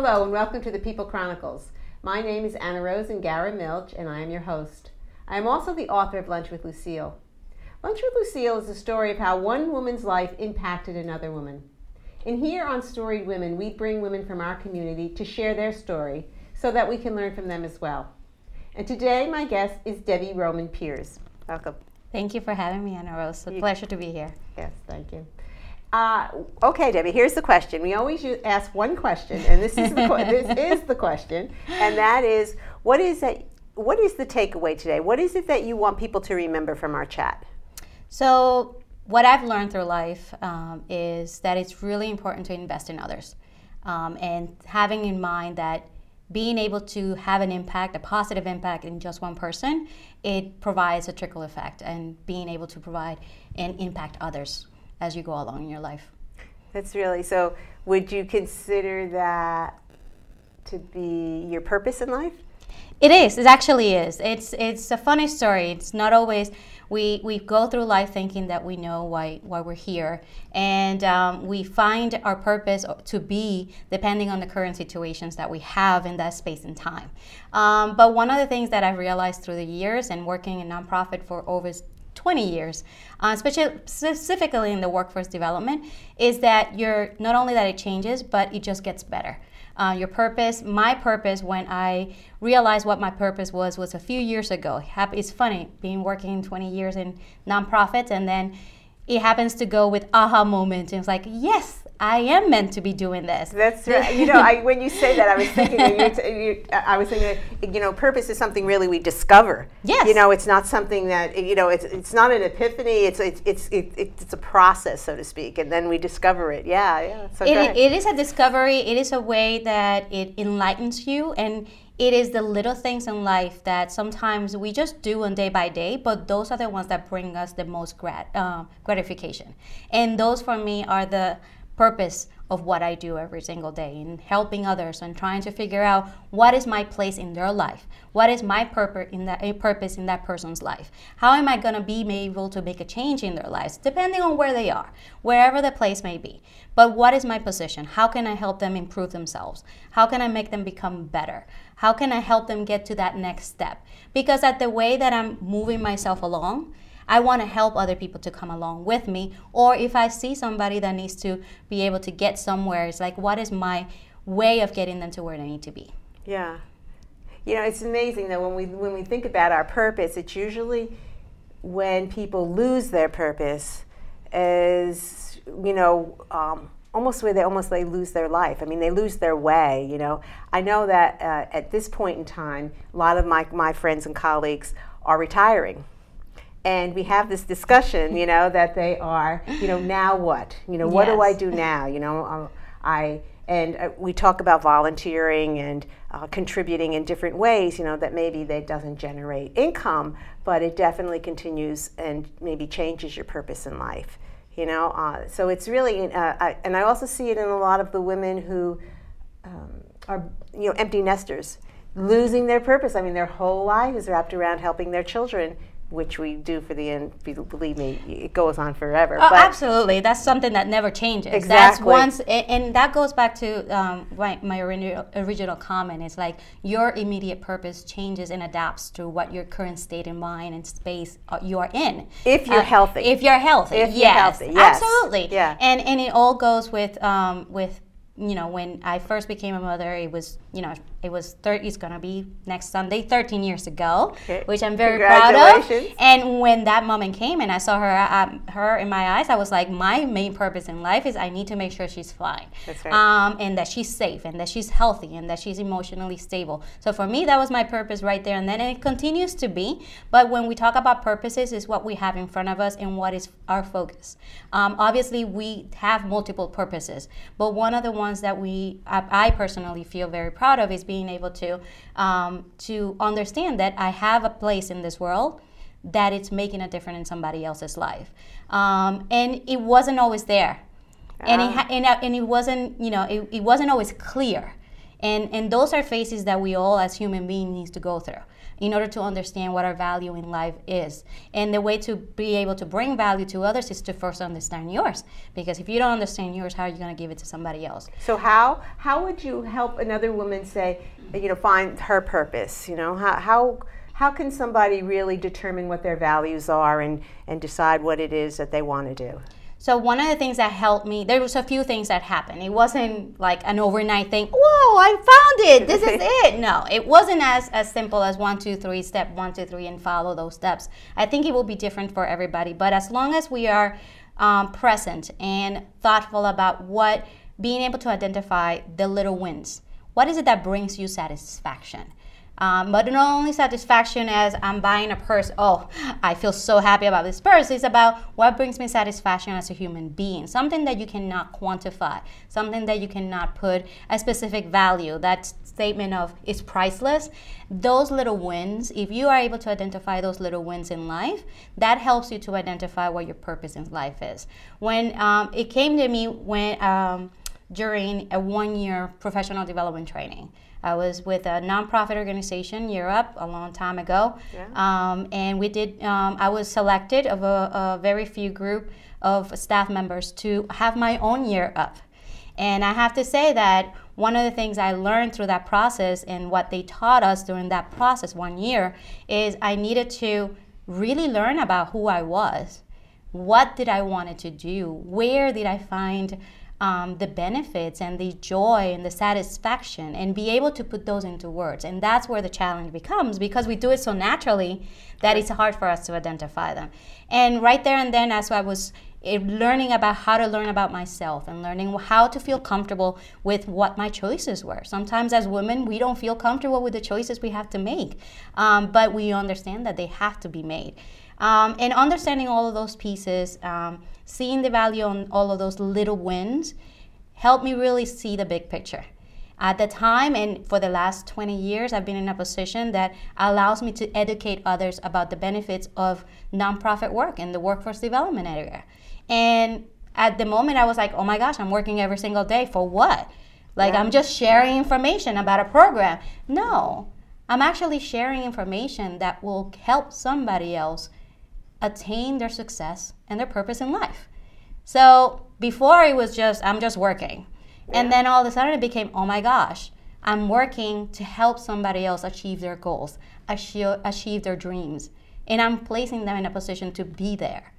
Hello and welcome to the People Chronicles. My name is Anna Rose and Gara Milch, and I am your host. I am also the author of Lunch with Lucille. Lunch with Lucille is the story of how one woman's life impacted another woman. And here on Storied Women, we bring women from our community to share their story so that we can learn from them as well. And today, my guest is Debbie Roman Piers. Welcome. Thank you for having me, Anna Rose. It's a pleasure to be here. Yes, thank you. Uh, okay, Debbie. Here's the question. We always use, ask one question, and this is the this is the question, and that is, what is that? What is the takeaway today? What is it that you want people to remember from our chat? So, what I've learned through life um, is that it's really important to invest in others, um, and having in mind that being able to have an impact, a positive impact in just one person, it provides a trickle effect, and being able to provide and impact others as you go along in your life. That's really so. Would you consider that to be your purpose in life? It is. It actually is. It's it's a funny story. It's not always we we go through life thinking that we know why why we're here, and um, we find our purpose to be depending on the current situations that we have in that space and time. Um, but one of the things that I've realized through the years and working in nonprofit for over 20 years, uh, specifically in the workforce development, is that you're not only that it changes, but it just gets better. Uh, your purpose, my purpose, when I realized what my purpose was, was a few years ago. It's funny being working 20 years in nonprofits, and then it happens to go with aha moment. And it's like, yes, I am meant to be doing this. That's right. you know, I, when you say that, I was thinking, you, I was thinking, you know, purpose is something really we discover. Yes. You know, it's not something that you know, it's it's not an epiphany. It's it's it's it's a process, so to speak, and then we discover it. Yeah, yeah. So it, it is a discovery. It is a way that it enlightens you and it is the little things in life that sometimes we just do on day by day, but those are the ones that bring us the most grat, uh, gratification. And those for me are the purpose of what I do every single day in helping others and trying to figure out what is my place in their life, what is my purpose in that purpose in that person's life. How am I going to be able to make a change in their lives, depending on where they are, wherever the place may be. But what is my position? How can I help them improve themselves? How can I make them become better? How can I help them get to that next step? Because at the way that I'm moving myself along, I want to help other people to come along with me. Or if I see somebody that needs to be able to get somewhere, it's like, what is my way of getting them to where they need to be? Yeah. You know, it's amazing that when we when we think about our purpose, it's usually when people lose their purpose, is you know, um, almost where they almost they lose their life. I mean, they lose their way. You know, I know that uh, at this point in time, a lot of my my friends and colleagues are retiring and we have this discussion, you know, that they are, you know, now what? You know, what yes. do I do now? You know, um, I and uh, we talk about volunteering and uh, contributing in different ways. You know, that maybe that doesn't generate income, but it definitely continues and maybe changes your purpose in life. You know, uh, so it's really, uh, I, and I also see it in a lot of the women who um, are, you know, empty nesters losing their purpose. I mean, their whole life is wrapped around helping their children which we do for the end. Believe me, it goes on forever. Oh, but absolutely, that's something that never changes. Exactly. That's once, and that goes back to um, my, my original comment. It's like your immediate purpose changes and adapts to what your current state of mind and space uh, you are in. If you're uh, healthy. If you're healthy. If yes. you're healthy. Yes. Absolutely. Yeah. And and it all goes with um, with you know when I first became a mother, it was you know it was 30 it's going to be next sunday 13 years ago okay. which i'm very proud of. And when that moment came and i saw her um, her in my eyes i was like my main purpose in life is i need to make sure she's fine right. um, and that she's safe and that she's healthy and that she's emotionally stable. So for me that was my purpose right there. And then and it continues to be. But when we talk about purposes is what we have in front of us and what is our focus. Um, obviously we have multiple purposes. But one of the ones that we I, I personally feel very proud of is being able to um, to understand that I have a place in this world that it's making a difference in somebody else's life, um, and it wasn't always there, and it ha- and, uh, and it wasn't you know it, it wasn't always clear. And, and those are phases that we all as human beings need to go through in order to understand what our value in life is. And the way to be able to bring value to others is to first understand yours. Because if you don't understand yours, how are you going to give it to somebody else? So how how would you help another woman say, you know, find her purpose? You know, how how how can somebody really determine what their values are and, and decide what it is that they want to do? So one of the things that helped me, there was a few things that happened. It wasn't like an overnight thing. Whoa, I found it. This is it. No, it wasn't as as simple as one, two, three, step one, two, three, and follow those steps. I think it will be different for everybody. But as long as we are um, present and thoughtful about what being able to identify the little wins, what is it that brings you satisfaction? Um, but not only satisfaction as I'm buying a purse, oh, I feel so happy about this purse. It's about what brings me satisfaction as a human being, something that you cannot quantify, something that you cannot put a specific value. That statement of it's priceless. Those little wins, if you are able to identify those little wins in life, that helps you to identify what your purpose in life is. When um, it came to me when um, during a one-year professional development training. I was with a nonprofit organization Year Up a long time ago, yeah. um, and we did. Um, I was selected of a, a, very few group of staff members to have my own year up, and I have to say that one of the things I learned through that process and what they taught us during that process one year is I needed to really learn about who I was. What did I wanted to do? Where did I find um, the benefits and the joy and the satisfaction and be able to put those into words. And that's where the challenge becomes because we do it so naturally that it's hard for us to identify them. And right there and then, as I was eh, learning about how to learn about myself and learning how to feel comfortable with what my choices were. Sometimes, as women, we don't feel comfortable with the choices we have to make, um, but we understand that they have to be made. Um, and understanding all of those pieces, um, seeing the value on all of those little wins, helped me really see the big picture. At the time and for the last 20 years, I've been in a position that allows me to educate others about the benefits of nonprofit work in the workforce development area. And at the moment, I was like, oh my gosh, I'm working every single day for what? Like, yeah. I'm just sharing information about a program. No, I'm actually sharing information that will help somebody else attain their success and their purpose in life. So before it was just, I'm just working. Yeah. And then all of a sudden it became, oh my gosh, I'm working to help somebody else achieve their goals, achieve, achieve their dreams. And I'm placing them in a position to be there.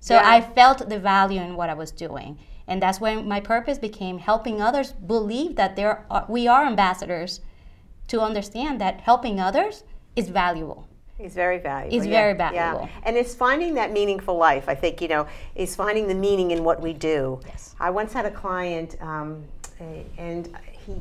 So yeah. I felt the value in what I was doing. And that's when my purpose became helping others believe that there are, we are ambassadors to understand that helping others is valuable. He's very valuable. He's yeah. very valuable. Yeah. And it's finding that meaningful life. I think, you know, is finding the meaning in what we do. Yes. I once had a client, um, and he,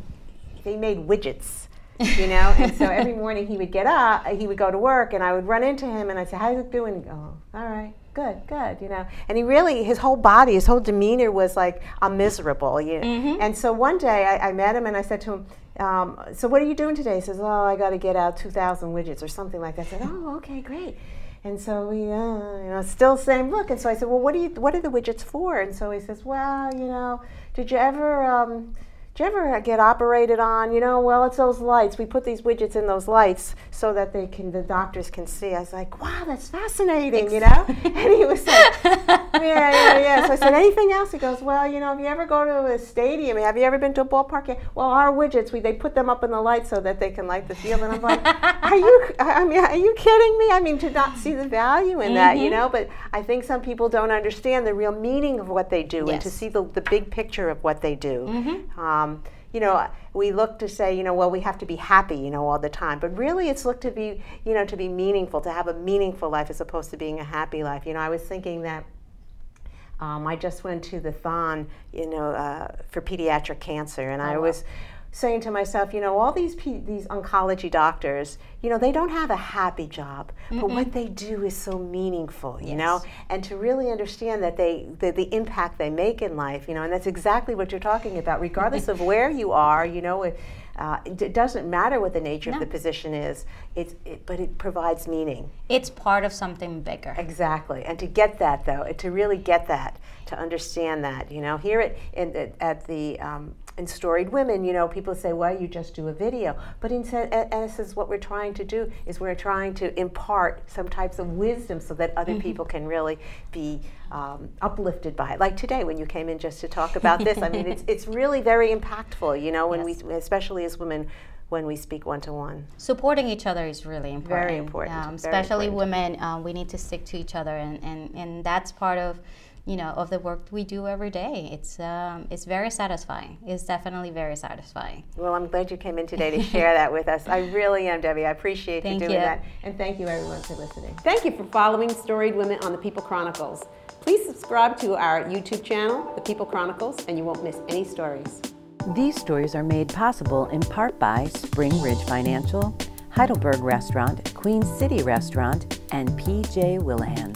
they made widgets, you know, and so every morning he would get up, he would go to work, and I would run into him, and I'd say, how's it doing? He'd go, oh, all right good, good, you know. And he really, his whole body, his whole demeanor was like, I'm miserable. You know? mm-hmm. And so one day I, I, met him and I said to him, um, so what are you doing today? He says, oh, I got to get out 2,000 widgets or something like that. I said, oh, okay, great. And so we, uh, you know, still same look. And so I said, well, what do you, what are the widgets for? And so he says, well, you know, did you ever, um, do you ever get operated on? You know, well, it's those lights. We put these widgets in those lights so that they can, the doctors can see. I was like, wow, that's fascinating, you know? and he was like, yeah, yeah, yeah. So I said, anything else? He goes, well, you know, if you ever go to a stadium, have you ever been to a ballpark? Yet? Well, our widgets, we they put them up in the lights so that they can light the field. And I'm like, are you, I mean, are you kidding me? I mean, to not see the value in mm-hmm. that, you mm-hmm. know? But I think some people don't understand the real meaning of what they do yes. and to see the, the big picture of what they do. Mm-hmm. Um, um, you know, we look to say, you know, well, we have to be happy, you know, all the time. But really, it's looked to be, you know, to be meaningful, to have a meaningful life as opposed to being a happy life. You know, I was thinking that um, I just went to the Thon, you know, uh, for pediatric cancer, and oh, I was saying to myself, you know, all these these oncology doctors, you know, they don't have a happy job, but what they do is so meaningful, you know, and to really understand that they the, the impact they make in life, you know, and that's exactly what you're talking about, regardless of where you are, you know. It, uh, it doesn't matter what the nature of the position is, it's, it, but it provides meaning. It's part of something bigger. Exactly, and to get that though, to really get that, to understand that, you know, here at in, at- the um, in Storied Women, you know, people say, "Well, you just do a video," but in se- essence, what we're trying to do is we're trying to impart some types of wisdom so that other people can really be um, uplifted by it. Like today, when you came in just to talk about this, I mean, it's it's really very impactful, you know, when Yes. we, especially as women, when we speak one to one. supporting each other is really important. Very important, Um, very especially important. women, um, we need to stick to each other, and, and, and that's part of, you know, of the work we do every day. It's um, it's very satisfying. It's definitely very satisfying. Well, I'm glad you came in today to share that with us. I really am, Debbie. I appreciate Thank you doing you. that. And thank you, everyone, for listening. Thank you for following Storied Women on the People Chronicles. Please subscribe to our YouTube channel, The People Chronicles, and you won't miss any stories. These stories are made possible in part by Spring Ridge Financial, Heidelberg Restaurant, Queen City Restaurant, and PJ Whelihan.